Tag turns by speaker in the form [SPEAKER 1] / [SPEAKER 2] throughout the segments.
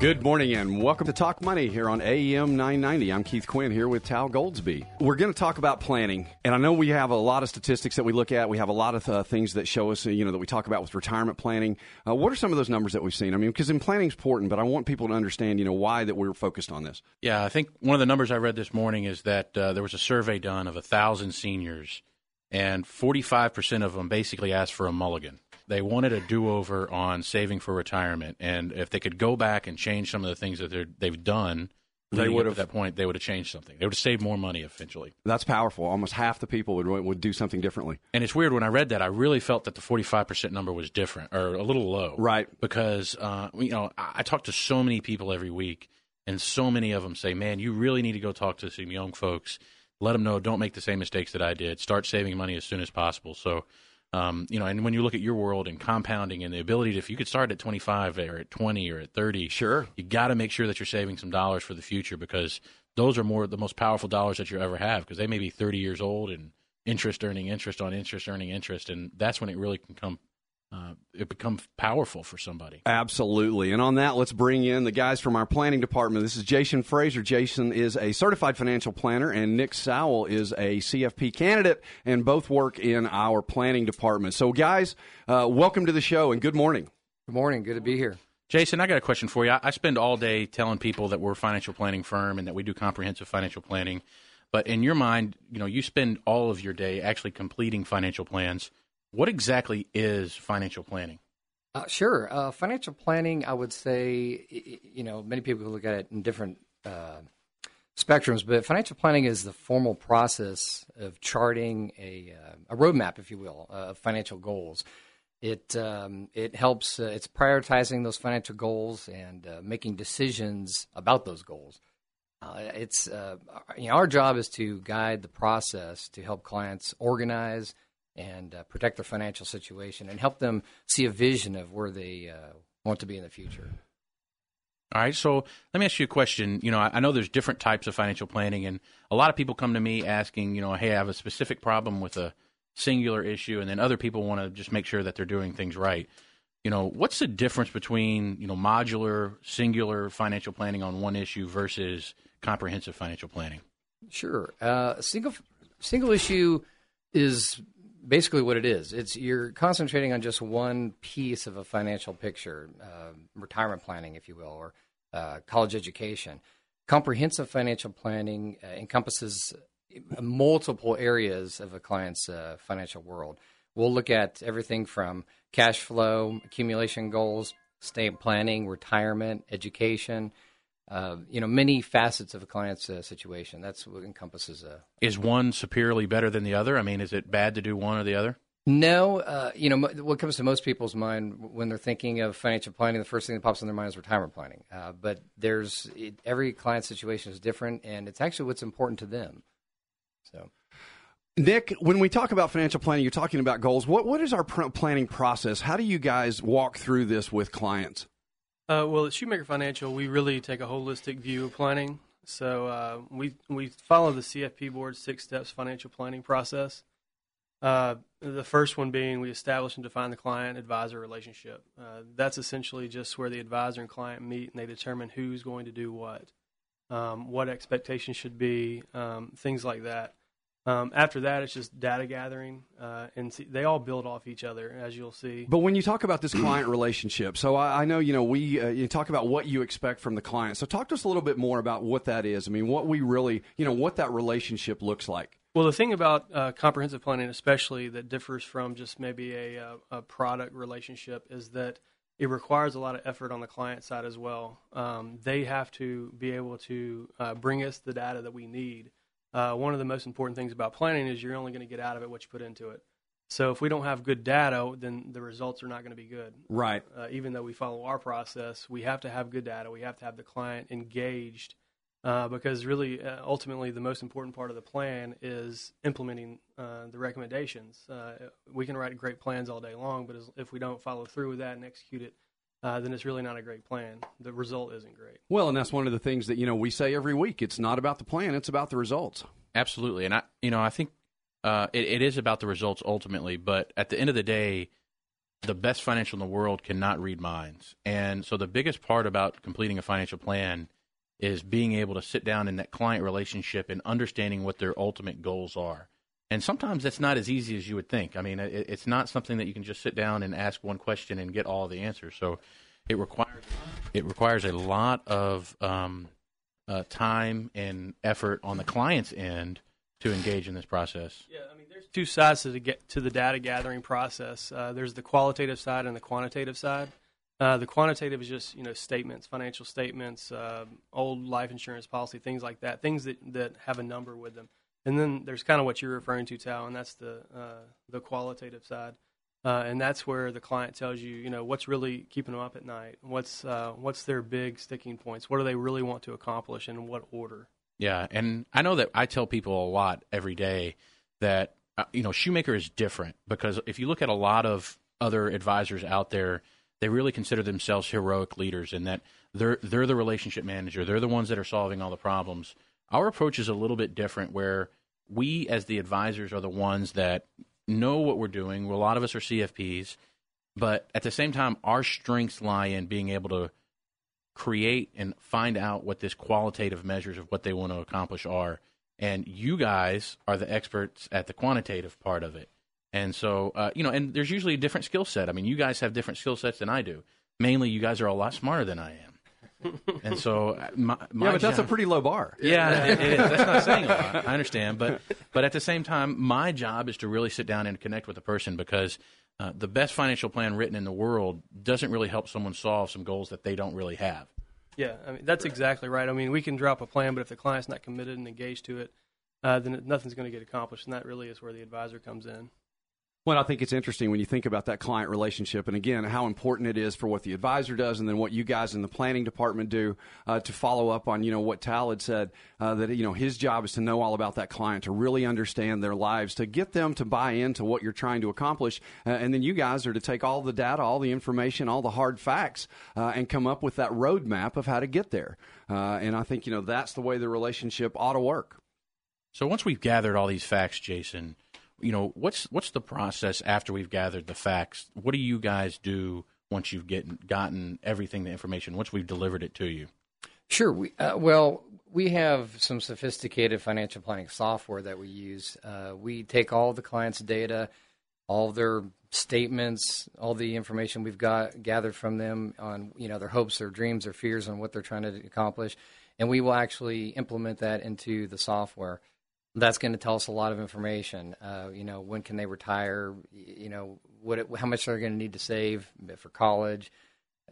[SPEAKER 1] Good morning and welcome to Talk Money here on AEM 990. I'm Keith Quinn here with Tal Goldsby. We're going to talk about planning, and I know we have a lot of statistics that we look at. We have a lot of uh, things that show us, you know, that we talk about with retirement planning. Uh, what are some of those numbers that we've seen? I mean, because in planning is important, but I want people to understand, you know, why that we're focused on this.
[SPEAKER 2] Yeah, I think one of the numbers I read this morning is that uh, there was a survey done of a thousand seniors, and 45% of them basically asked for a mulligan. They wanted a do over on saving for retirement, and if they could go back and change some of the things that they've done, they would have at that point they would have changed something. They would have saved more money eventually.
[SPEAKER 1] That's powerful. Almost half the people would would do something differently.
[SPEAKER 2] And it's weird when I read that. I really felt that the forty five percent number was different or a little low,
[SPEAKER 1] right?
[SPEAKER 2] Because uh, you know I, I talk to so many people every week, and so many of them say, "Man, you really need to go talk to some young folks. Let them know don't make the same mistakes that I did. Start saving money as soon as possible." So um, you know, and when you look at your world and compounding and the ability to, if you could start at 25 or at 20 or at 30,
[SPEAKER 1] sure,
[SPEAKER 2] you got to make sure that you're saving some dollars for the future because those are more the most powerful dollars that you ever have because they may be 30 years old and interest earning interest on interest earning interest, and that's when it really can come uh, it becomes powerful for somebody.
[SPEAKER 1] Absolutely. And on that, let's bring in the guys from our planning department. This is Jason Frazier. Jason is a certified financial planner, and Nick Sowell is a CFP candidate, and both work in our planning department. So, guys, uh, welcome to the show, and good morning.
[SPEAKER 3] Good morning. Good to be here.
[SPEAKER 2] Jason, I got a question for you. I spend all day telling people that we're a financial planning firm and that we do comprehensive financial planning. But in your mind, you know, you spend all of your day actually completing financial plans. What exactly is financial planning?
[SPEAKER 3] Uh, sure. Uh, financial planning, I would say, you know, many people look at it in different uh, spectrums, but financial planning is the formal process of charting a, uh, a roadmap, if you will, uh, of financial goals. It um, it helps. Uh, it's prioritizing those financial goals and making decisions about those goals. it's you know, our job is to guide the process to help clients organize and uh, protect their financial situation and help them see a vision of where they uh, want to be in the future.
[SPEAKER 2] All right, so let me ask you a question. You know, I, I know there's different types of financial planning, and a lot of people come to me asking, you know, hey, I have a specific problem with a singular issue, and then other people want to just make sure that they're doing things right. You know, what's the difference between you know modular, singular financial planning on one issue versus comprehensive financial planning?
[SPEAKER 3] Sure, uh, single single issue is basically what it is. It's you're concentrating on just one piece of a financial picture, uh, retirement planning, if you will, or uh, college education. Comprehensive financial planning uh, encompasses multiple areas of a client's uh, financial world. We'll look at everything from cash flow, accumulation goals, estate planning, retirement, education, uh, you know, many facets of a client's uh, situation. That's what encompasses a.
[SPEAKER 2] Is one superiorly better than the other? I mean, is it bad to do one or the other?
[SPEAKER 3] No, uh, you know what comes to most people's mind when they're thinking of financial planning. The first thing that pops in their mind is retirement planning. Uh, but there's it, every client situation is different, and it's actually what's important to them. So,
[SPEAKER 1] Nick, when we talk about financial planning, you're talking about goals. What what is our planning process? How do you guys walk through this with clients?
[SPEAKER 4] Uh, well, at Shoemaker Financial, we really take a holistic view of planning. So uh, we we follow the CFP board's six steps financial planning process. Uh, the first one being we establish and define the client advisor relationship. Uh, that's essentially just where the advisor and client meet and they determine who's going to do what, um, what expectations should be, um, things like that. Um, after that, it's just data gathering, uh, and see, they all build off each other, as you'll see.
[SPEAKER 1] But when you talk about this client relationship, so I, I know you know we uh, you talk about what you expect from the client. So talk to us a little bit more about what that is. I mean, what we really you know what that relationship looks like.
[SPEAKER 4] Well, the thing about uh, comprehensive planning, especially that differs from just maybe a, uh, a, product relationship, is that it requires a lot of effort on the client side as well. Um, they have to be able to uh, bring us the data that we need uh, one of the most important things about planning is you're only going to get out of it what you put into it. So if we don't have good data, then the results are not going to be good.
[SPEAKER 1] Right.
[SPEAKER 4] Uh, even though we follow our process, we have to have good data. We have to have the client engaged uh, because really, uh, ultimately, the most important part of the plan is implementing uh, the recommendations. Uh, we can write great plans all day long, but as, if we don't follow through with that and execute it, uh, then it's really not a great plan. The result isn't great.
[SPEAKER 1] Well, and that's one of the things that you know we say every week. It's not about the plan; it's about the results.
[SPEAKER 2] Absolutely, and I, you know, I think uh, it, it is about the results ultimately. But at the end of the day, the best financial in the world cannot read minds. And so the biggest part about completing a financial plan is being able to sit down in that client relationship and understanding what their ultimate goals are. And sometimes that's not as easy as you would think. I mean, it, it's not something that you can just sit down and ask one question and get all the answers. So it requires it requires a lot of um, uh, time and effort on the client's end to engage in this process.
[SPEAKER 4] Yeah, I mean, there's two sides to the get to the data gathering process. Uh, there's the qualitative side and the quantitative side. Uh, the quantitative is just you know statements, financial statements, uh, old life insurance policy, things like that, things that, that have a number with them. And then there's kind of what you're referring to, Tal, and that's the uh, the qualitative side. Uh, and that's where the client tells you, you know, what's really keeping them up at night. What's uh, what's their big sticking points? What do they really want to accomplish, and in what order?
[SPEAKER 2] Yeah, and I know that I tell people a lot every day that uh, you know Shoemaker is different because if you look at a lot of other advisors out there, they really consider themselves heroic leaders and that they're they're the relationship manager. They're the ones that are solving all the problems. Our approach is a little bit different where we as the advisors are the ones that know what we're doing. A lot of us are CFPs, but at the same time our strengths lie in being able to create and find out what this qualitative measures of what they want to accomplish are. And you guys are the experts at the quantitative part of it. And so, uh, you know, and there's usually a different skill set. I mean, you guys have different skill sets than I do. Mainly, you guys are a lot smarter than I am. And so, uh, my, my
[SPEAKER 1] yeah, but that's
[SPEAKER 2] job,
[SPEAKER 1] a pretty low bar.
[SPEAKER 2] yeah, it, it is. That's not saying a lot. I understand, but but at the same time, my job is to really sit down and connect with the person because uh, the best financial plan written in the world doesn't really help someone solve some goals that they don't really have.
[SPEAKER 4] Yeah, I mean that's exactly right. I mean, we can drop a plan, but if the client's not committed and engaged to it, uh, then nothing's going to get accomplished, and that really is where the advisor comes in.
[SPEAKER 1] Well, I think it's interesting when you think about that client relationship, and again, how important it is for what the advisor does, and then what you guys in the planning department do uh, to follow up on, you know, what Tal had said uh, that you know his job is to know all about that client, to really understand their lives, to get them to buy into what you're trying to accomplish, uh, and then you guys are to take all the data, all the information, all the hard facts, uh, and come up with that roadmap of how to get there. Uh, and I think you know that's the way the relationship ought to work.
[SPEAKER 2] So once we've gathered all these facts, Jason, you know what's what's the process after we've gathered the facts? What do you guys do once you've get, gotten everything, the information, once we've delivered it to you?
[SPEAKER 3] Sure. We, uh, well, we have some sophisticated financial planning software that we use. Uh, we take all the clients' data, all their statements, all the information we've got gathered from them on you know their hopes, their dreams, their fears, and what they're trying to accomplish, and we will actually implement that into the software that's going to tell us a lot of information. Uh, you know, when can they retire? You know, what it, how much they're going to need to save for college.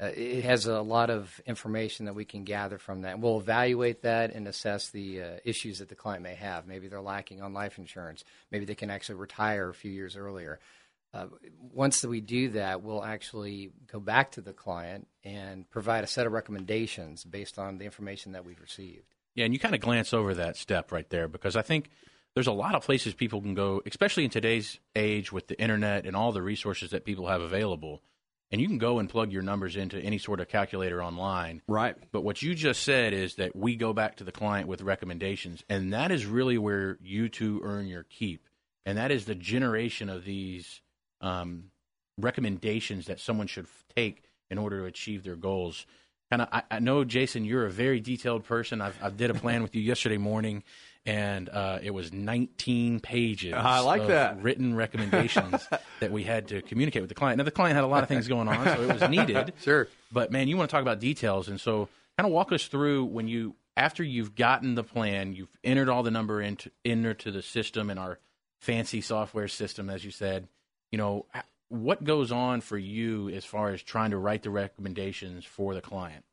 [SPEAKER 3] Uh, it has a lot of information that we can gather from that. We'll evaluate that and assess the uh, issues that the client may have. Maybe they're lacking on life insurance. Maybe they can actually retire a few years earlier. Uh, once we do that, we'll actually go back to the client and provide a set of recommendations based on the information that we've received.
[SPEAKER 2] Yeah, and you kind of glance over that step right there because I think there's a lot of places people can go, especially in today's age with the internet and all the resources that people have available. And you can go and plug your numbers into any sort of calculator online.
[SPEAKER 1] Right.
[SPEAKER 2] But what you just said is that we go back to the client with recommendations. And that is really where you two earn your keep. And that is the generation of these um, recommendations that someone should take in order to achieve their goals kind of I, I, know jason you're a very detailed person. I've, i did a plan with you yesterday morning and uh, it was 19 pages
[SPEAKER 1] i like that.
[SPEAKER 2] written recommendations that we had to communicate with the client. Now the client had a lot of things going on so it was needed.
[SPEAKER 3] Sure.
[SPEAKER 2] But man you want to talk about details and so kind of walk us through when you after you've gotten the plan you've entered all the number into into the system in our fancy software system as you said you know what goes on for you as far as trying to write the recommendations for the client?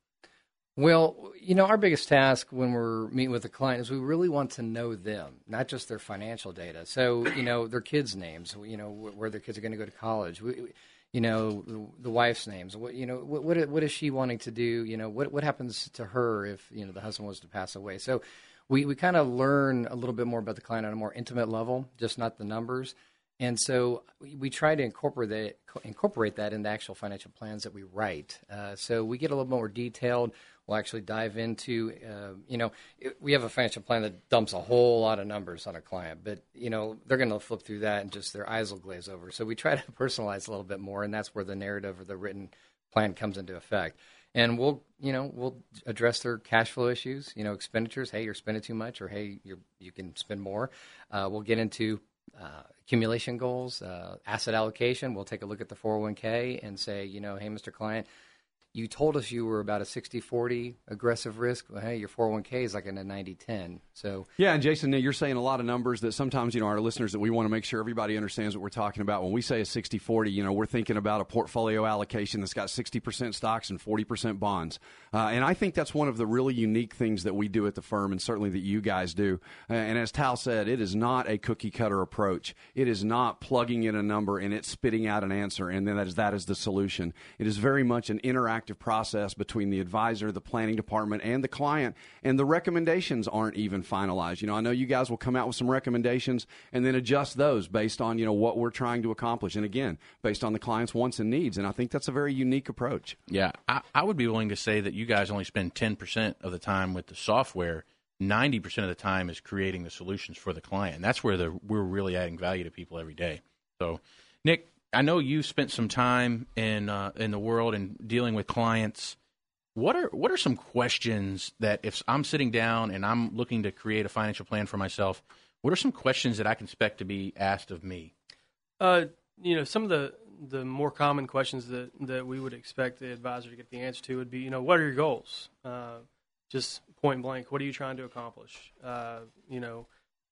[SPEAKER 3] Well, you know, our biggest task when we're meeting with the client is we really want to know them, not just their financial data. So, you know, their kids' names, you know, where their kids are going to go to college. You know, the, wife's names. What you know, what what is she wanting to do? You know, what what happens to her if you know the husband was to pass away? So, we we kind of learn a little bit more about the client on a more intimate level, just not the numbers And so we, try to incorporate that, incorporate that in the actual financial plans that we write. Uh, so we get a little more detailed. We'll actually dive into, uh, you know, we have a financial plan that dumps a whole lot of numbers on a client, but, you know, they're going to flip through that and just their eyes will glaze over. So we try to personalize a little bit more, and that's where the narrative or the written plan comes into effect and we'll you know we'll address their cash flow issues you know expenditures hey you're spending too much or hey you you can spend more uh, we'll get into uh, accumulation goals, uh, asset allocation. We'll take a look at the 401k and say, you know, hey, Mr. Client, you told us you were about a 60 40 aggressive risk. Well, hey, your 401k is like in a 90 10. So,
[SPEAKER 1] yeah, and Jason, you're saying a lot of numbers that sometimes, you know, our listeners that we want to make sure everybody understands what we're talking about. When we say a 60 40, you know, we're thinking about a portfolio allocation that's got 60% stocks and 40% bonds. Uh, and I think that's one of the really unique things that we do at the firm and certainly that you guys do. Uh, and as Tal said, it is not a cookie cutter approach. It is not plugging in a number and it's spitting out an answer and then that is, that is the solution. It is very much an interactive interactive process between the advisor, the planning department, and the client, and the recommendations aren't even finalized. You know, I know you guys will come out with some recommendations and then adjust those based on you know what we're trying to accomplish, and again, based on the client's wants and needs. And I think that's a very unique approach.
[SPEAKER 2] Yeah, I, I would be willing to say that you guys only spend ten percent of the time with the software. 90% of the time is creating the solutions for the client. That's where the, we're really adding value to people every day. So, Nick, I know you've spent some time in uh, in the world and dealing with clients. What are what are some questions that if I'm sitting down and I'm looking to create a financial plan for myself, what are some questions that I can expect to be asked of me?
[SPEAKER 4] Uh, you know, some of the the more common questions that that we would expect the advisor to get the answer to would be, you know, what are your goals? Uh, just point blank, what are you trying to accomplish? Uh, you know,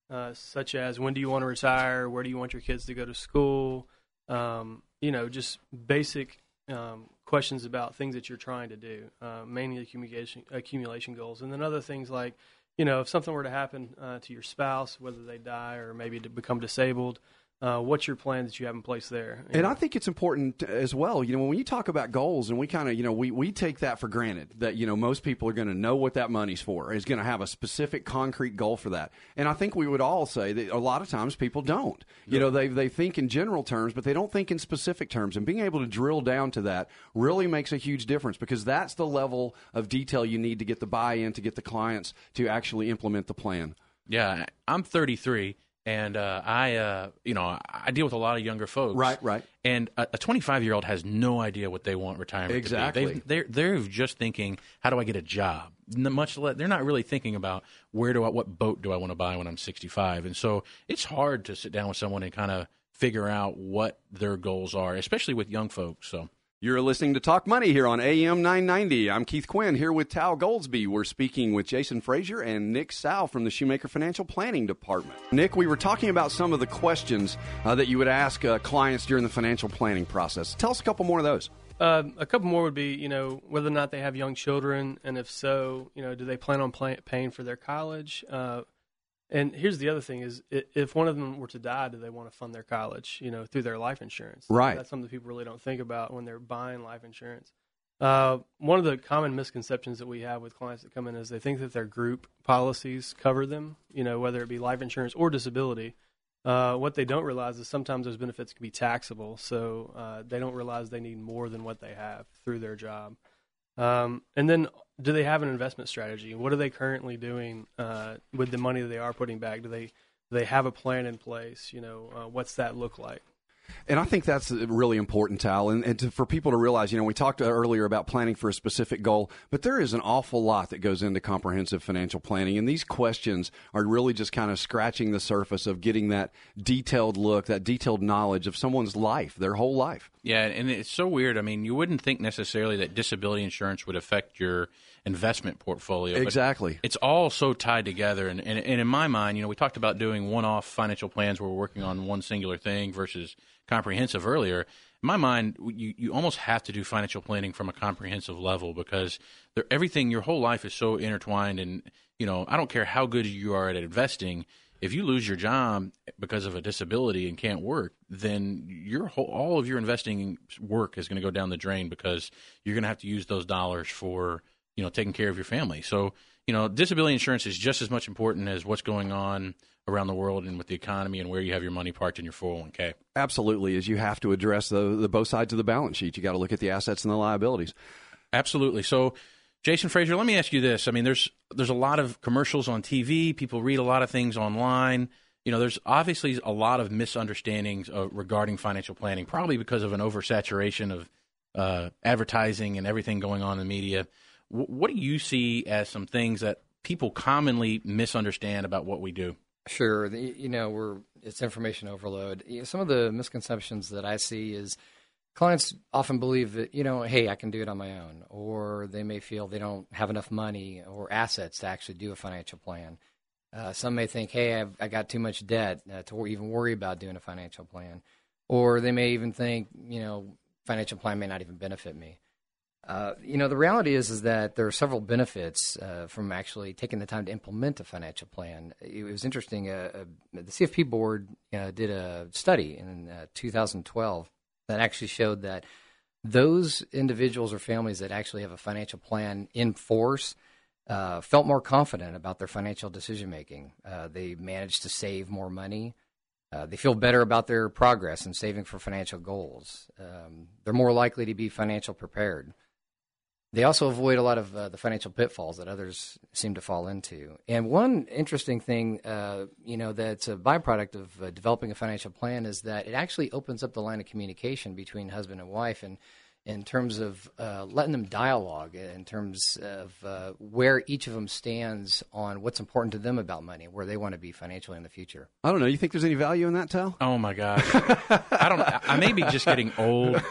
[SPEAKER 4] uh, such as when do you want to retire? Where do you want your kids to go to school? Um, you know, just basic um, questions about things that you're trying to do, uh, mainly accumulation accumulation goals, and then other things like, you know, if something were to happen uh, to your spouse, whether they die or maybe to become disabled, uh, what's your plan that you have in place there?
[SPEAKER 1] And know? I think it's important as well. You know, when you talk about goals, and we kind of, you know, we, we take that for granted that you know most people are going to know what that money's for, is going to have a specific concrete goal for that. And I think we would all say that a lot of times people don't. You know, they they think in general terms, but they don't think in specific terms. And being able to drill down to that really makes a huge difference because that's the level of detail you need to get the buy-in to get the clients to actually implement the plan.
[SPEAKER 2] Yeah, I'm 33 and uh, I, uh, you know, I deal with a lot of younger folks.
[SPEAKER 1] Right, right.
[SPEAKER 2] And a 25 year old has no idea what they want retirement
[SPEAKER 1] exactly.
[SPEAKER 2] to be. Exactly. They're they're just thinking, how do I get a job? Much less, they're not really thinking about where do I, what boat do I want to buy when I'm 65. And so it's hard to sit down with someone and kind of figure out what their goals are, especially with young folks. So
[SPEAKER 1] you're listening to Talk Money here on AM 990. I'm Keith Quinn here with Tal Goldsby. We're speaking with Jason Frazier and Nick Sowell from the Shoemaker Financial Planning Department. Nick, we were talking about some of the questions uh, that you would ask uh, clients during the financial planning process. Tell us a couple more of those.
[SPEAKER 4] Uh, a couple more would be, you know, whether or not they have young children, and if so, you know, do they plan on pay- paying for their college? And here's the other thing: is if one of them were to die, do they want to fund their college? You know, through their life insurance.
[SPEAKER 1] Right.
[SPEAKER 4] That's something people really don't think about when they're buying life insurance. Uh, one of the common misconceptions that we have with clients that come in is they think that their group policies cover them. You know, whether it be life insurance or disability. Uh, what they don't realize is sometimes those benefits can be taxable, so uh, they don't realize they need more than what they have through their job. Um, and then, do they have an investment strategy? What are they currently doing uh, with the money that they are putting back? Do they do they have a plan in place? You know, uh, what's that look like?
[SPEAKER 1] And I think that's really important, Tal, and, and to, for people to realize, you know, we talked earlier about planning for a specific goal, but there is an awful lot that goes into comprehensive financial planning. And these questions are really just kind of scratching the surface of getting that detailed look, that detailed knowledge of someone's life, their whole life.
[SPEAKER 2] Yeah, and it's so weird. I mean, you wouldn't think necessarily that disability insurance would affect your investment portfolio.
[SPEAKER 1] Exactly.
[SPEAKER 2] It's all so tied together. And, and, and in my mind, you know, we talked about doing one off financial plans where we're working on one singular thing versus comprehensive earlier. In my mind, you, you almost have to do financial planning from a comprehensive level because everything, your whole life is so intertwined. And, you know, I don't care how good you are at investing. If you lose your job because of a disability and can't work, then your whole, all of your investing work is going to go down the drain because you're going to have to use those dollars for you know taking care of your family. So you know disability insurance is just as much important as what's going on around the world and with the economy and where you have your money parked in your 401k.
[SPEAKER 1] Absolutely, is you have to address the, the both sides of the balance sheet. You got to look at the assets and the liabilities.
[SPEAKER 2] Absolutely. So, Jason Frazier, let me ask you this. I mean, there's there's a lot of commercials on TV. People read a lot of things online. You know, there's obviously a lot of misunderstandings uh, regarding financial planning, probably because of an oversaturation of uh, advertising and everything going on in the media. What do you see as some things that people commonly misunderstand about what we do?
[SPEAKER 3] Sure, you know, we're it's information overload. Some of the misconceptions that I see is clients often believe that you know, hey, I can do it on my own, or they may feel they don't have enough money or assets to actually do a financial plan. Uh, some may think, hey, I've, I got too much debt uh, to even worry about doing a financial plan, or they may even think, you know, financial plan may not even benefit me. Uh, you know, the reality is is that there are several benefits uh, from actually taking the time to implement a financial plan. It was interesting. Uh, uh the CFP board uh, did a study in 2012 that actually showed that those individuals or families that actually have a financial plan in force felt more confident about their financial decision making. they managed to save more money. Uh, they feel better about their progress in saving for financial goals. Um, they're more likely to be financial prepared. They also avoid a lot of uh, the financial pitfalls that others seem to fall into. And one interesting thing, uh, you know, that's a byproduct of uh, developing a financial plan is that it actually opens up the line of communication between husband and wife and in terms of uh, letting them dialogue, in terms of uh, where each of them stands on what's important to them about money, where they want to be financially in the future.
[SPEAKER 1] I don't know. You think there's any value in that, Tal?
[SPEAKER 2] Oh my God, I don't. I may be just getting old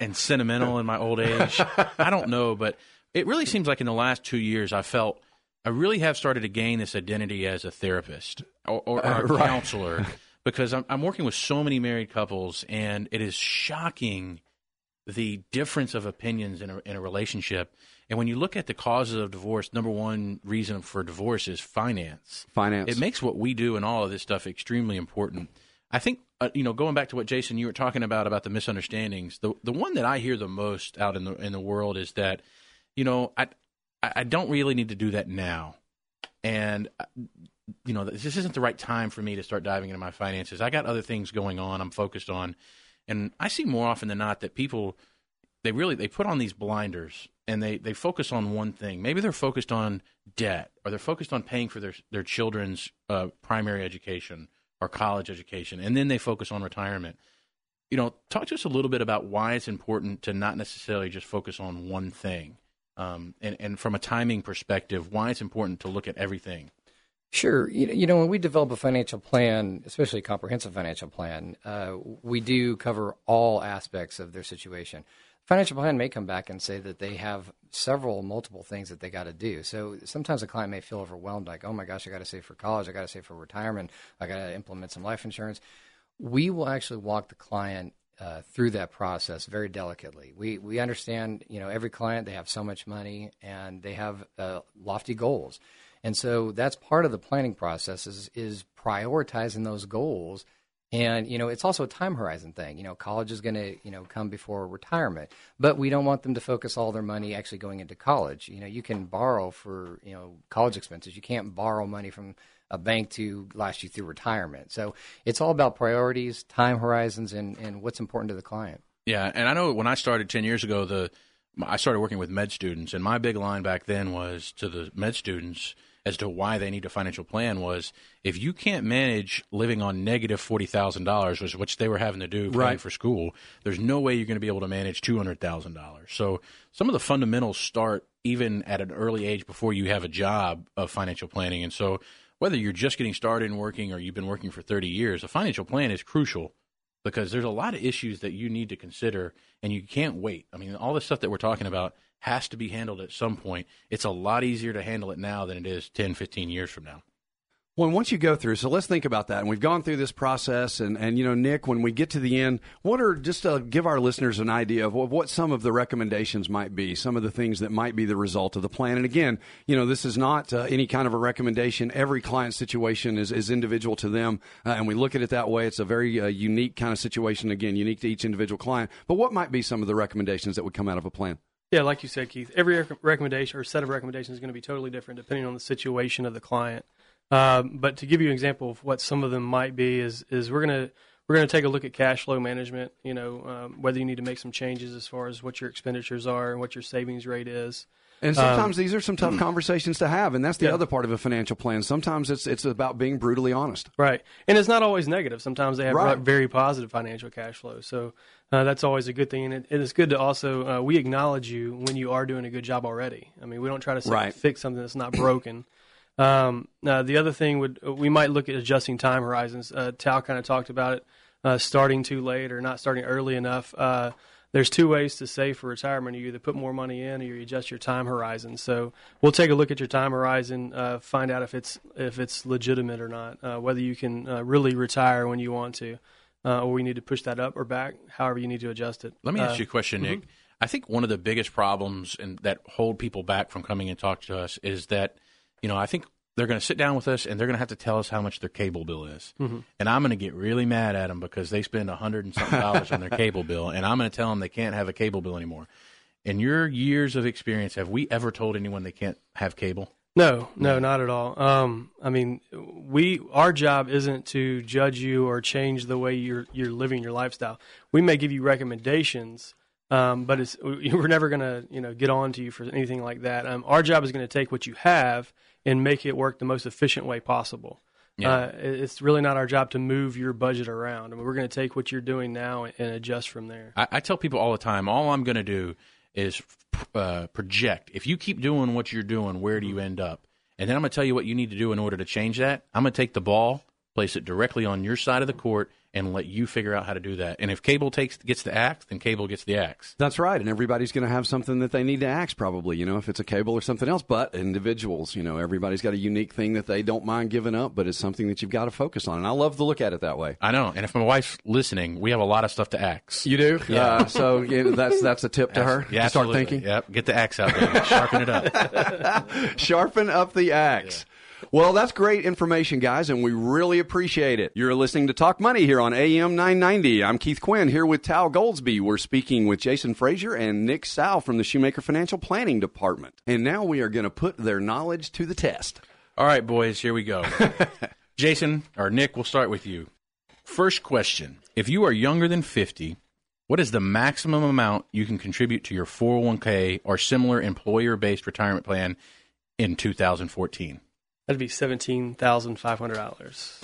[SPEAKER 2] and sentimental in my old age. I don't know, but it really seems like in the last two years, I felt. I really have started to gain this identity as a therapist or, or, or a right. counselor because I'm, I'm working with so many married couples, and it is shocking the difference of opinions in a, in a relationship. And when you look at the causes of divorce, number one reason for divorce is finance.
[SPEAKER 1] Finance.
[SPEAKER 2] It makes what we do and all of this stuff extremely important. I think, uh, you know, going back to what Jason you were talking about about the misunderstandings, the the one that I hear the most out in the in the world is that, you know, I I don't really need to do that now, and uh, you know, this isn't the right time for me to start diving into my finances. I got other things going on. I'm focused on and I see more often than not that people they really they put on these blinders and they they focus on one thing. Maybe they're focused on debt or they're focused on paying for their their children's uh, primary education or college education, and then they focus on retirement. You know, talk to us a little bit about why it's important to not necessarily just focus on one thing, um, and and from a timing perspective, why it's important to look at everything.
[SPEAKER 3] Sure. You know, when we develop a financial plan, especially a comprehensive financial plan, uh, we do cover all aspects of their situation. Financial plan may come back and say that they have several, multiple things that they got to do. So sometimes a client may feel overwhelmed, like, oh my gosh, I got to save for college, I got to save for retirement, I got to implement some life insurance. We will actually walk the client uh, through that process very delicately. We we understand, you know, every client they have so much money and they have uh, lofty goals. And so that's part of the planning process is, is prioritizing those goals. And, you know, it's also a time horizon thing. You know, college is going to, you know, come before retirement, but we don't want them to focus all their money actually going into college. You know, you can borrow for, you know, college expenses. You can't borrow money from a bank to last you through retirement. So it's all about priorities, time horizons, and, and what's important to the client.
[SPEAKER 2] Yeah. And I know when I started 10 years ago, the, I started working with med students, and my big line back then was to the med students – as to why they need a financial plan was if you can't manage living on negative forty thousand dollars, which which they were having to do right. for school, there's no way you're going to be able to manage two hundred thousand dollars. So some of the fundamentals start even at an early age before you have a job of financial planning, and so whether you're just getting started in working or you've been working for 30 years, a financial plan is crucial because there's a lot of issues that you need to consider and you can't wait. I mean, all the stuff that we're talking about has to be handled at some point. It's a lot easier to handle it now than it is 10, 15 years from now.
[SPEAKER 1] Well, once you go through, so let's think about that. And we've gone through this process, and, and you know, Nick, when we get to the end, what are just to give our listeners an idea of what, what, some of the recommendations might be, some of the things that might be the result of the plan. And again, you know, this is not uh, any kind of a recommendation. Every client situation is, is individual to them, uh, and we look at it that way. It's a very uh, unique kind of situation, again, unique to each individual client. But what might be some of the recommendations that would come out of a plan?
[SPEAKER 4] Yeah, like you said, Keith, every rec- recommendation or set of recommendations is going to be totally different depending on the situation of the client. Um, but to give you an example of what some of them might be, is is we're going to we're to take a look at cash flow management. You know, um, whether you need to make some changes as far as what your expenditures are and what your savings rate is.
[SPEAKER 1] And sometimes these are some tough conversations to have, and that's the
[SPEAKER 4] Yeah.
[SPEAKER 1] other part of a financial plan. Sometimes it's it's about being brutally honest.
[SPEAKER 4] Right, and it's not always negative. Sometimes they have
[SPEAKER 1] Right.
[SPEAKER 4] very positive financial cash flow, so uh, that's always a good thing. And it, it is good to also uh, we acknowledge you when you are doing a good job already. I mean, we don't try to say,
[SPEAKER 1] Right.
[SPEAKER 4] fix something that's not broken. Um, uh, the other thing would we might look at adjusting time horizons. Uh, Tal kind of talked about it, uh, starting too late or not starting early enough. Uh, there's two ways to save for retirement. You either put more money in or you adjust your time horizon. So we'll take a look at your time horizon, uh, find out if it's if it's legitimate or not, uh, whether you can uh, really retire when you want to, uh, or we need to push that up or back. However, you need to adjust it.
[SPEAKER 2] Let me
[SPEAKER 4] Uh,
[SPEAKER 2] ask you a question, Nick. I think one of the biggest problems and that hold people back from coming and talk to us is that, you know, I think they're going to sit down with us and they're going to have to tell us how much their cable bill is, and I'm going to get really mad at them because they spend a hundred and something dollars on their cable bill, and I'm going to tell them they can't have a cable bill anymore. In your years of experience, have we ever told anyone they can't have cable?
[SPEAKER 4] No, no, not at all. Um, I mean, we our job isn't to judge you or change the way you're you're living your lifestyle. We may give you recommendations, um, but it's we're never going to you know get on to you for anything like that. Um, our job is going to take what you have and make it work the most efficient way possible.
[SPEAKER 2] Yeah.
[SPEAKER 4] Uh, it's really not our job to move your budget around. I mean, we're going to take what you're doing now and, and adjust from there.
[SPEAKER 2] I, I tell people all the time, all I'm going to do is uh, project. If you keep doing what you're doing, where do you end up? And then I'm going to tell you what you need to do in order to change that. I'm going to take the ball, place it directly on your side of the court, and let you figure out how to do that. And if cable takes gets the axe, then cable gets the axe.
[SPEAKER 1] That's right, and everybody's going to have something that they need to axe, probably. You know, if it's a cable or something else. But individuals, you know, everybody's got a unique thing that they don't mind giving up, but it's something that you've got to focus on. And I love to look at it that way.
[SPEAKER 2] I know. And if my wife's listening, we have a lot of stuff to axe.
[SPEAKER 1] You do, yeah. Uh, so yeah, that's that's a tip to her.
[SPEAKER 2] Yeah,
[SPEAKER 1] to start
[SPEAKER 2] absolutely.
[SPEAKER 1] thinking.
[SPEAKER 2] Yep. Get the axe out there. Sharpen it up.
[SPEAKER 1] Sharpen up the axe. Well, that's great information, guys, and we really appreciate it. You're listening to Talk Money here on AM 990. I'm Keith Quinn here with Tal Goldsby. We're speaking with Jason Frazier and Nick Sowell from the Shoemaker Financial Planning Department. And now we are going to put their knowledge to the test.
[SPEAKER 2] All right, boys, here we go. Jason or Nick, we'll start with you. First question If you are younger than 50, what is the maximum amount you can contribute to your 401k or similar employer based retirement plan in 2014?
[SPEAKER 4] That'd be seventeen thousand five hundred dollars.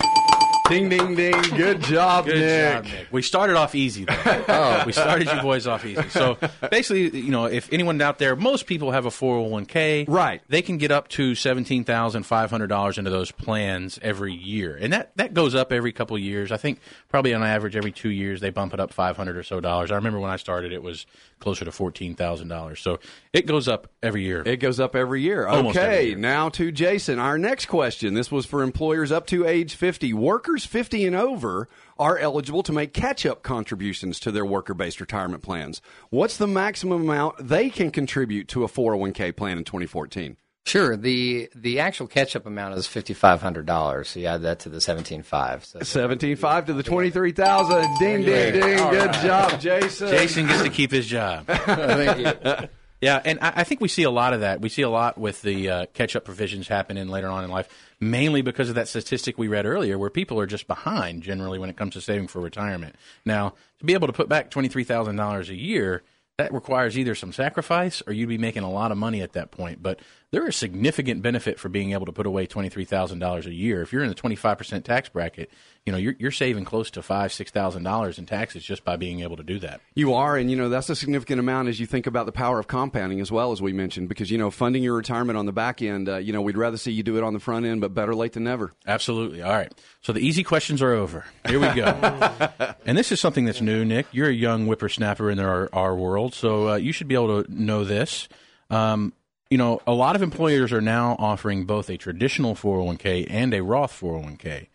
[SPEAKER 1] Ding, ding, ding. Good job,
[SPEAKER 2] Good
[SPEAKER 1] Nick.
[SPEAKER 2] job, Nick. We started off easy, though. oh. We started you boys off easy. So basically, you know, if anyone out there, most people have a 401k.
[SPEAKER 1] Right.
[SPEAKER 2] They can get up to $17,500 into those plans every year. And that, that goes up every couple of years. I think probably on average every two years they bump it up 500 or so dollars. I remember when I started it was closer to $14,000. So it goes up every year.
[SPEAKER 1] It goes up every year.
[SPEAKER 2] Almost
[SPEAKER 1] okay,
[SPEAKER 2] every year.
[SPEAKER 1] now to Jason. Our next question. This was for employers up to age 50. Workers 50 and over are eligible to make catch up contributions to their worker based retirement plans. What's the maximum amount they can contribute to a 401k plan in 2014?
[SPEAKER 3] Sure. The the actual catch up amount is fifty five hundred dollars. So you add that to the seventeen five. So
[SPEAKER 1] 17.5 to the 23,000. Ding, ding, ding.
[SPEAKER 3] All
[SPEAKER 1] Good
[SPEAKER 3] right.
[SPEAKER 1] job, Jason.
[SPEAKER 2] Jason gets to keep his job.
[SPEAKER 3] thank you.
[SPEAKER 2] Yeah, and I, I think we see a lot of that. We see a lot with the uh, catch-up provisions happening later on in life, mainly because of that statistic we read earlier, where people are just behind generally when it comes to saving for retirement. Now, to be able to put back twenty-three thousand dollars a year, that requires either some sacrifice or you'd be making a lot of money at that point. But there is a significant benefit for being able to put away twenty-three thousand dollars a year. If you're in the twenty-five percent tax bracket, you know you're, you're saving close to five, six thousand dollars in taxes just by being able to do that.
[SPEAKER 1] You are, and you know that's a significant amount as you think about the power of compounding as well as we mentioned, because you know funding your retirement on the back end, uh, you know we'd rather see you do it on the front end, but better late than never.
[SPEAKER 2] Absolutely. All right. So the easy questions are over. Here we go. and this is something that's new, Nick. You're a young whippersnapper in our, our world, so uh, you should be able to know this. Um, you know, a lot of employers are now offering both a traditional 401k and a Roth 401k.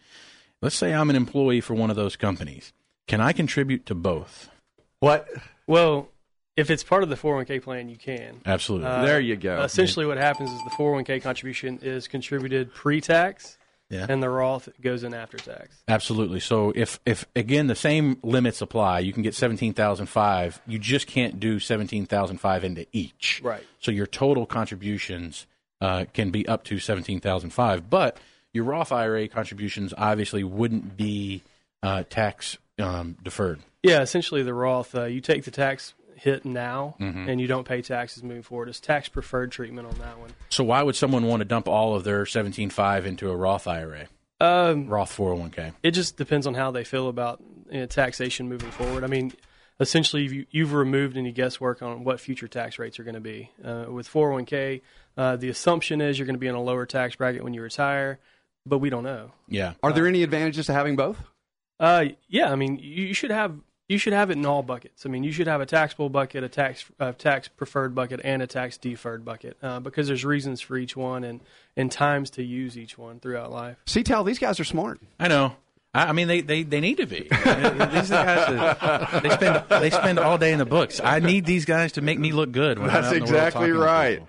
[SPEAKER 2] Let's say I'm an employee for one of those companies. Can I contribute to both?
[SPEAKER 1] What?
[SPEAKER 4] Well, if it's part of the 401k plan, you can.
[SPEAKER 2] Absolutely.
[SPEAKER 4] Uh,
[SPEAKER 1] There you go.
[SPEAKER 4] Essentially, what happens is the 401k contribution is contributed pre-tax,
[SPEAKER 2] Yeah.
[SPEAKER 4] and the Roth goes in after tax.
[SPEAKER 2] Absolutely. So if if again the same limits apply, you can get seventeen thousand five. You just can't do seventeen thousand five into each.
[SPEAKER 4] Right.
[SPEAKER 2] So your total contributions uh, can be up to seventeen thousand five, but your Roth IRA contributions obviously wouldn't be uh, tax um, deferred.
[SPEAKER 4] Yeah, essentially the Roth, uh, you take the tax hit now,
[SPEAKER 2] Mm-hmm.
[SPEAKER 4] and you don't pay taxes moving forward. It's tax preferred treatment on that one.
[SPEAKER 2] So why would someone want to dump all of their seventeen five into a Roth IRA,
[SPEAKER 4] Um,
[SPEAKER 2] Roth four hundred one k?
[SPEAKER 4] it just depends on how they feel about you know, taxation moving forward. I mean, essentially, you, you've removed any guesswork on what future tax rates are going to be. Uh, with 401k, uh, the assumption is you're going to be in a lower tax bracket when you retire, but we don't know.
[SPEAKER 2] Yeah.
[SPEAKER 1] Are there any advantages to having both?
[SPEAKER 4] Uh, yeah, I mean, you, you should have you should have it in all buckets. I mean, you should have a taxable bucket, a tax uh, tax preferred bucket, and a tax deferred bucket uh, because there's reasons for each one and and times to use each one throughout life.
[SPEAKER 1] See, Tal, these guys are smart.
[SPEAKER 2] I know. I I mean, they, they, they need to be. these are guys that, they spend they spend all day in the books. I need these guys to make me look good. When I'm
[SPEAKER 1] That's
[SPEAKER 2] out the world
[SPEAKER 1] exactly
[SPEAKER 2] to
[SPEAKER 1] right.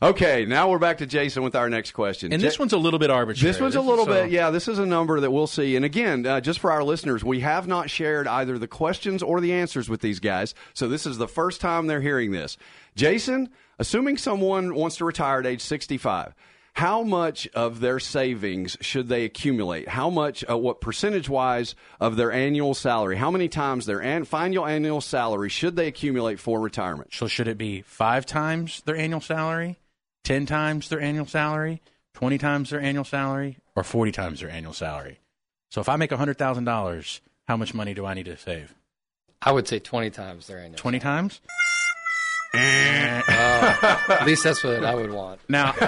[SPEAKER 1] Okay, now we're back to Jason with our next question.
[SPEAKER 2] And
[SPEAKER 1] Ja-
[SPEAKER 2] this one's a little bit arbitrary.
[SPEAKER 1] This one's a
[SPEAKER 2] is
[SPEAKER 1] little
[SPEAKER 2] so-
[SPEAKER 1] bit, yeah. This is a number that we'll see. And again, uh, just for our listeners, we have not shared either the questions or the answers with these guys. So this is the first time they're hearing this. Jason, assuming someone wants to retire at age 65, how much of their savings should they accumulate? How much, uh, what percentage wise of their annual salary? How many times their an- final annual salary should they accumulate for retirement?
[SPEAKER 2] So should it be five times their annual salary, ten times their annual salary, twenty times their annual salary, or forty times their annual salary? So if I make hundred thousand dollars, how much money do I need to save?
[SPEAKER 3] I would say 20 times their annual.
[SPEAKER 2] Twenty times.
[SPEAKER 3] At least that's what I would want.
[SPEAKER 2] Now,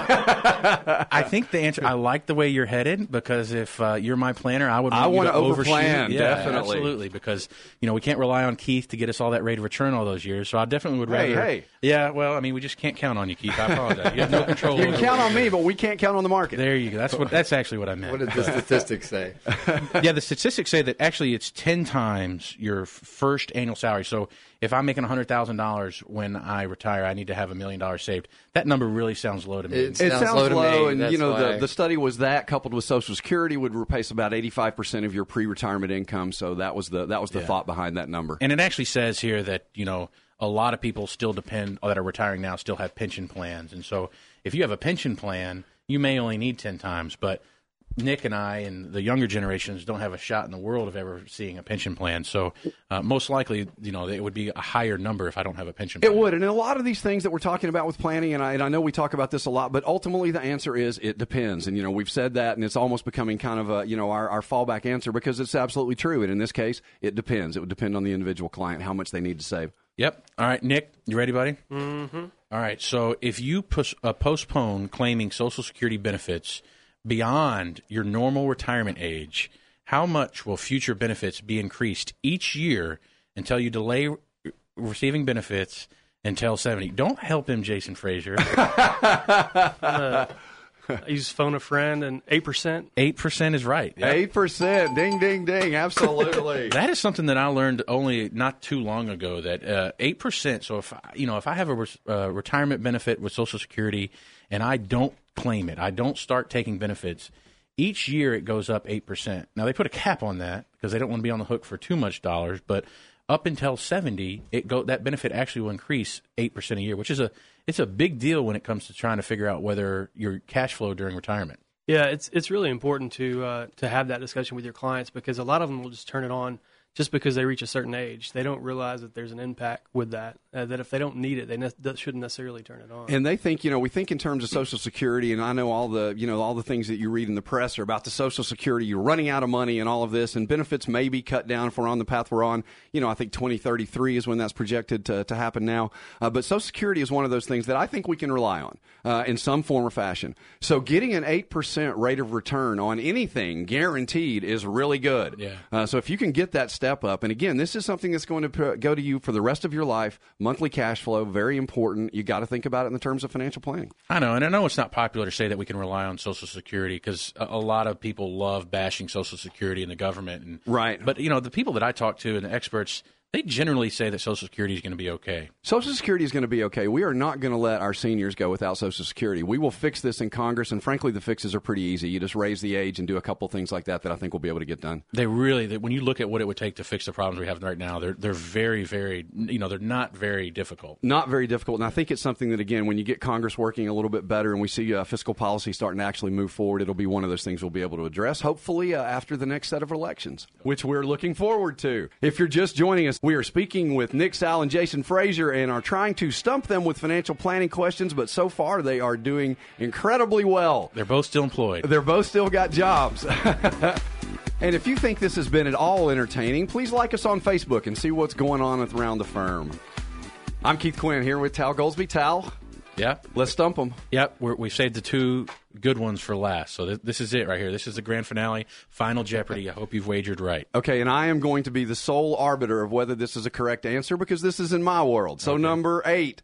[SPEAKER 2] I think the answer. I like the way you're headed because if uh, you're my planner, I would.
[SPEAKER 1] I
[SPEAKER 2] want you
[SPEAKER 1] wanna
[SPEAKER 2] to overshoot.
[SPEAKER 1] overplan,
[SPEAKER 2] Yeah,
[SPEAKER 1] definitely.
[SPEAKER 2] absolutely. Because you know we can't rely on Keith to get us all that rate of return all those years. So I definitely would rather.
[SPEAKER 1] hey.
[SPEAKER 2] Yeah, well, I mean, we just can't count on you, Keith. I apologize. You have no control.
[SPEAKER 1] You can count on me, but we can't count on the market.
[SPEAKER 2] There you go. That's what. That's actually what I meant.
[SPEAKER 3] What did the statistics say?
[SPEAKER 2] yeah, the statistics say that actually it's ten times your first annual salary. So if I'm making hundred thousand dollars when I retire, I need to have a million dollars saved. That number really sounds low to me.
[SPEAKER 3] It's-
[SPEAKER 1] It
[SPEAKER 3] Sounds
[SPEAKER 1] sounds,
[SPEAKER 3] low to
[SPEAKER 1] low,
[SPEAKER 3] me.
[SPEAKER 1] and
[SPEAKER 3] That's
[SPEAKER 1] you know
[SPEAKER 3] why-
[SPEAKER 1] the, the study was that coupled with Social Security would replace about eighty five percent of your pre retirement income. So that was the that was the
[SPEAKER 2] Yeah.
[SPEAKER 1] thought behind that number.
[SPEAKER 2] And it actually says here that you know a lot of people still depend that are retiring now still have pension plans, and so if you have a pension plan, you may only need ten times, but Nick and I and the younger generations don't have a shot in the world of ever seeing a pension plan. So uh, most likely, you know, it would be a higher number if I don't have a pension. plan.
[SPEAKER 1] It would, and a lot of these things that we're talking about with planning, and I, and I know we talk about this a lot, but ultimately the answer is it depends. And you know we've said that, and it's almost becoming kind of a you know our, our fallback answer because it's absolutely true. And in this case, it depends. It would depend on the individual client how much they need to save.
[SPEAKER 2] Yep. All right, Nick, you ready, buddy? Mm-hmm. All right. So if you pos- uh, postpone claiming Social Security benefits beyond your normal retirement age, how much will future benefits be increased each year until you delay re- receiving benefits until 70? Don't help him, Jason Frazier.
[SPEAKER 4] I use phone a friend and eight percent.
[SPEAKER 2] 8% is right. Yep.
[SPEAKER 1] Eight percent, ding, ding, ding, absolutely.
[SPEAKER 2] That is something that I learned only not too long ago. That uh, eight percent. So if I- you know if I have a res- uh, retirement benefit with Social Security and I don't claim it, I don't start taking benefits. Each year it goes up eight percent. Now they put a cap on that because they don't want to be on the hook for too much dollars. But up until seventy, it go that benefit actually will increase eight percent a year, which is a it's a big deal when it comes to trying to figure out whether your cash flow during retirement.
[SPEAKER 4] Yeah, it's it's really important to uh, to have that discussion with your clients because a lot of them will just turn it on just because they reach a certain age. They don't realize that there's an impact with that. Uh, that if they don't need it, they ne- that shouldn't necessarily turn it on.
[SPEAKER 1] And they think, you know, we think in terms of Social Security, and I know all the, you know, all the things that you read in the press are about the Social Security. You're running out of money and all of this, and benefits may be cut down if we're on the path we're on. You know, I think 2033 is when that's projected to, to happen now. Uh, but Social Security is one of those things that I think we can rely on uh, in some form or fashion. So getting an 8% rate of return on anything guaranteed is really good.
[SPEAKER 2] Yeah.
[SPEAKER 1] Uh, so if you can get that step up, and again, this is something that's going to go to you for the rest of your life. Monthly cash flow, very important. You got to think about it in the terms of financial planning.
[SPEAKER 2] I know, and I know it's not popular to say that we can rely on Social Security because a, a lot of people love bashing Social Security and the government. And,
[SPEAKER 1] Right.
[SPEAKER 2] But you know, the people that I talk to and the experts, they generally say that Social Security is going to be okay.
[SPEAKER 1] Social Security is going to be okay. We are not going to let our seniors go without Social Security. We will fix this in Congress, and frankly, the fixes are pretty easy. You just raise the age and do a couple things like that that I think we'll be able to get done.
[SPEAKER 2] They really, they, when you look at what it would take to fix the problems we have right now, they're they're very, very, you know, they're not very difficult.
[SPEAKER 1] Not very difficult, and I think it's something that again, when you get Congress working a little bit better, and we see uh, fiscal policy starting to actually move forward, it'll be one of those things we'll be able to address. Hopefully, uh, after the next set of elections, which we're looking forward to. If you're just joining us, we are speaking with Nick Sowell and Jason Frazier, and are trying to stump them with financial planning questions. But so far, they are doing incredibly well.
[SPEAKER 2] They're both still employed.
[SPEAKER 1] They're both still got jobs. and if you think this has been at all entertaining, please like us on Facebook and see what's going on around the firm. I'm Keith Quinn here with Tal Goldsby. Tal,
[SPEAKER 2] yeah,
[SPEAKER 1] let's dump them.
[SPEAKER 2] Yep, we're, we saved the two good ones for last. So th- this is it right here. This is the grand finale, Final Jeopardy. I hope you've wagered right.
[SPEAKER 1] Okay, and I am going to be the sole arbiter of whether this is a correct answer because this is in my world. So,
[SPEAKER 2] Okay.
[SPEAKER 1] number eight.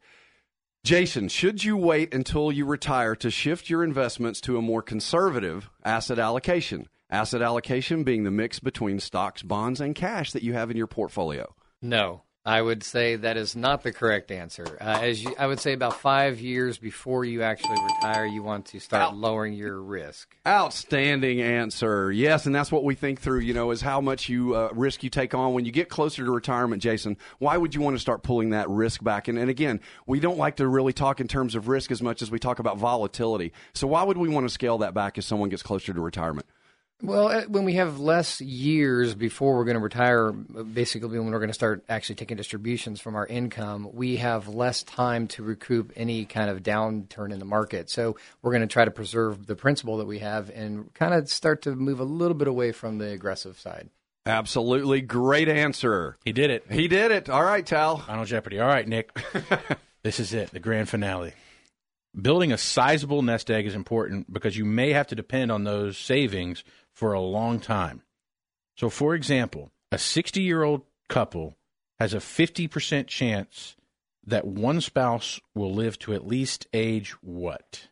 [SPEAKER 1] Jason, should you wait until you retire to shift your investments to a more conservative asset allocation? Asset allocation being the mix between stocks, bonds, and cash that you have in your portfolio.
[SPEAKER 3] No, I would say that is not the correct answer. Uh, as you, I would say, about five years before you actually retire, you want to start lowering your risk.
[SPEAKER 1] Outstanding answer. Yes, and that's what we think through, you know, is how much you uh, risk you take on when you get closer to retirement, Jason. Why would you want to start pulling that risk back? And, and again, we don't like to really talk in terms of risk as much as we talk about volatility. So why would we want to scale that back as someone gets closer to retirement?
[SPEAKER 3] Well, uh, when we have less years before we're going to retire, uh, basically when we're going to start actually taking distributions from our income, we have less time to recoup any kind of downturn in the market. So we're going to try to preserve the principal that we have and kind of start to move a little bit away from the aggressive side.
[SPEAKER 1] Absolutely great answer.
[SPEAKER 2] He did it.
[SPEAKER 1] He did it. All right, Tal.
[SPEAKER 2] Final Jeopardy. All right, Nick. this is it, the grand finale. Building a sizable nest egg is important because you may have to depend on those savings for a long time. So, for example, a 60 year old couple has a 50% chance that one spouse will live to at least age what?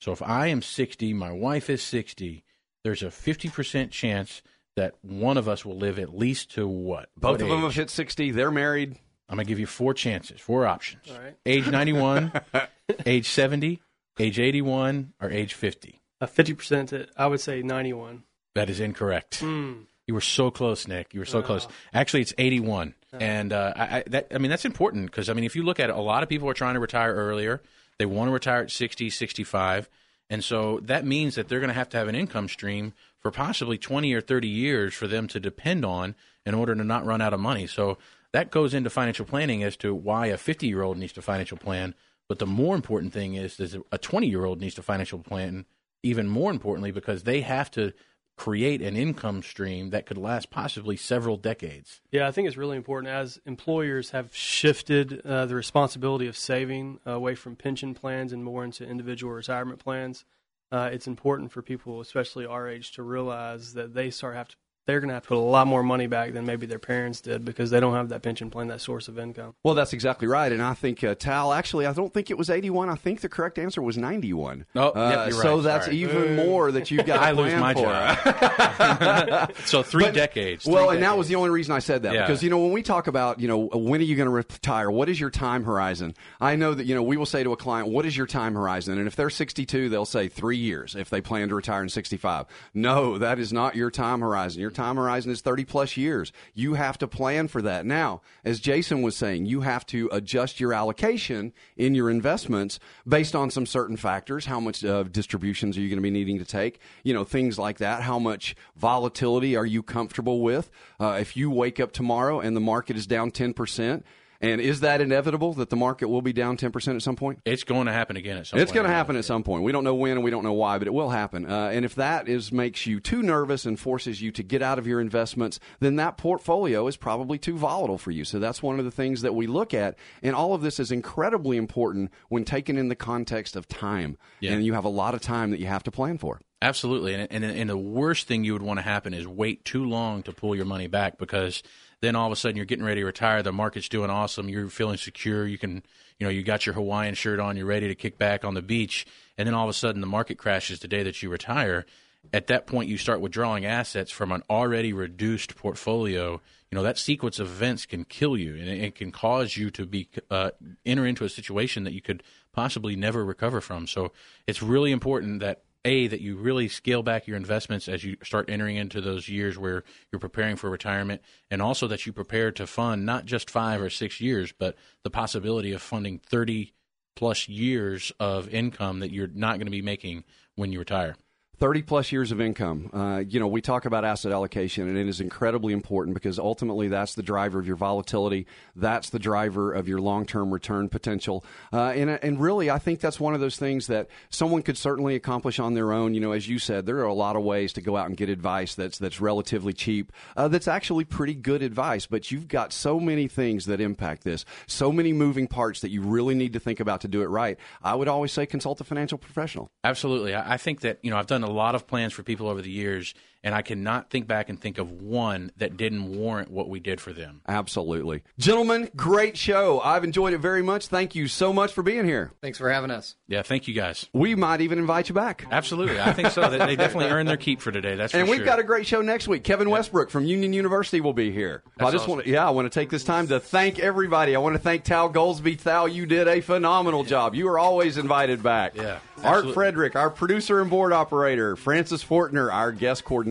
[SPEAKER 2] So, if I am 60, my wife is 60, there's a 50% chance that one of us will live at least to what?
[SPEAKER 1] Both
[SPEAKER 2] What
[SPEAKER 1] of them
[SPEAKER 2] age?
[SPEAKER 1] have hit 60. They're married.
[SPEAKER 2] I'm going to give you four chances, four options.
[SPEAKER 4] All right.
[SPEAKER 2] Age 91, age 70, age 81, or age 50.
[SPEAKER 4] Uh, Fifty percent. I would say ninety-one.
[SPEAKER 2] That is incorrect.
[SPEAKER 4] Mm.
[SPEAKER 2] You were so close, Nick. You were so close. Actually, it's 81. And uh, I, I, that, I mean, that's important because, I mean, if you look at it, a lot of people are trying to retire earlier. They want to retire at 60, 65. And so that means that they're going to have to have an income stream for possibly 20 or 30 years for them to depend on in order to not run out of money. So that goes into financial planning as to why a 50 year old needs to financial plan. But the more important thing is, is a 20 year old needs to financial plan even more importantly because they have to create an income stream that could last possibly several decades.
[SPEAKER 4] Yeah, I think it's really important as employers have shifted uh, the responsibility of saving away from pension plans and more into individual retirement plans. Uh, it's important for people, especially our age, to realize that they start have to they're going to have to put a lot more money back than maybe their parents did because they don't have that pension plan, that source of income.
[SPEAKER 1] Well, that's exactly right. And I think, uh, Tal, actually, I don't think it was 81. I think the correct answer was 91.
[SPEAKER 2] Oh, yep,
[SPEAKER 1] Uh,
[SPEAKER 2] you're
[SPEAKER 1] so that's
[SPEAKER 2] Sorry.
[SPEAKER 1] even more that you've got to
[SPEAKER 2] I lose my
[SPEAKER 1] for.
[SPEAKER 2] job. so three
[SPEAKER 1] But-
[SPEAKER 2] decades.
[SPEAKER 1] Well,
[SPEAKER 2] three
[SPEAKER 1] and that was the only reason I said that
[SPEAKER 2] Yeah.
[SPEAKER 1] because you know when we talk about you know when are you going to retire, what is your time horizon? I know that you know we will say to a client, "What is your time horizon?" And if they're 62, they'll say three years if they plan to retire in 65. No, that is not your time horizon. Your time horizon is 30 plus years. You have to plan for that. Now, as Jason was saying, you have to adjust your allocation in your investments based on some certain factors. How much uh, distributions are you going to be needing to take? You know, things like that. How much volatility are you comfortable with? Uh, if you wake up tomorrow and the market is down 10%, and is that inevitable that the market will be down 10% at some point?
[SPEAKER 2] It's going to happen again at some
[SPEAKER 1] It's
[SPEAKER 2] point.
[SPEAKER 1] going to happen at some point. We don't know when and we don't know why, but it will happen. Uh, and if that is makes you too nervous and forces you to get out of your investments, then that portfolio is probably too volatile for you. So that's one of the things that we look at. And all of this is incredibly important when taken in the context of time.
[SPEAKER 2] Yeah.
[SPEAKER 1] And you have a lot of time that you have to plan for.
[SPEAKER 2] Absolutely, and, and and the worst thing you would want to happen is wait too long to pull your money back because then all of a sudden you're getting ready to retire. The market's doing awesome. You're feeling secure. You can, you know, you got your Hawaiian shirt on. You're ready to kick back on the beach, and then all of a sudden the market crashes the day that you retire. at that point you start withdrawing assets from an already reduced portfolio you know that sequence of events can kill you and it, can cause you to be uh, enter into a situation that you could possibly never recover from so it's really important that a that you really scale back your investments as you start entering into those years where you're preparing for retirement and also that you prepare to fund not just 5 or 6 years but the possibility of funding 30 plus years of income that you're not going to be making when you retire
[SPEAKER 1] 30 plus years of income. Uh, you know, we talk about asset allocation, and it is incredibly important because ultimately that's the driver of your volatility. That's the driver of your long term return potential. Uh, and, and really, I think that's one of those things that someone could certainly accomplish on their own. You know, as you said, there are a lot of ways to go out and get advice that's, that's relatively cheap, uh, that's actually pretty good advice, but you've got so many things that impact this, so many moving parts that you really need to think about to do it right. I would always say consult a financial professional.
[SPEAKER 2] Absolutely. I think that, you know, I've done a lot of plans for people over the years, and I cannot think back and think of one that didn't warrant what we did for them.
[SPEAKER 1] Absolutely. Gentlemen, great show. I've enjoyed it very much. Thank you so much for being here.
[SPEAKER 3] Thanks for having us.
[SPEAKER 2] Yeah, thank you guys.
[SPEAKER 1] We might even invite you back.
[SPEAKER 2] Absolutely. I think so. they, they definitely earned their keep for today. That's
[SPEAKER 1] And we've
[SPEAKER 2] sure.
[SPEAKER 1] got a great show next week. Kevin Westbrook from Union University will be here.
[SPEAKER 2] That's
[SPEAKER 1] I just
[SPEAKER 2] awesome.
[SPEAKER 1] want to, yeah, I want to take this time to thank everybody. I want to thank Tal Goldsby. Tal, you did a phenomenal job. You are always invited back.
[SPEAKER 2] Yeah,
[SPEAKER 1] Art. Frederick, our producer and board operator. Francis Fortner, our guest coordinator.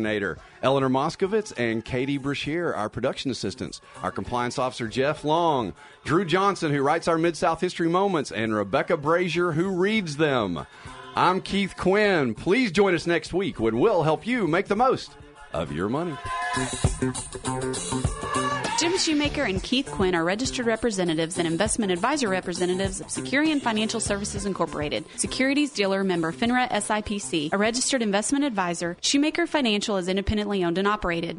[SPEAKER 1] Eleanor Moskovitz and Katie Brashear, our production assistants. Our compliance officer, Jeff Long. Drew Johnson, who writes our Mid South History Moments. And Rebecca Brazier, who reads them. I'm Keith Quinn. Please join us next week when we'll help you make the most of your money.
[SPEAKER 5] Jim Shoemaker and Keith Quinn are registered representatives and investment advisor representatives of Securian Financial Services Incorporated, securities dealer member FINRA SIPC, a registered investment advisor. Shoemaker Financial is independently owned and operated.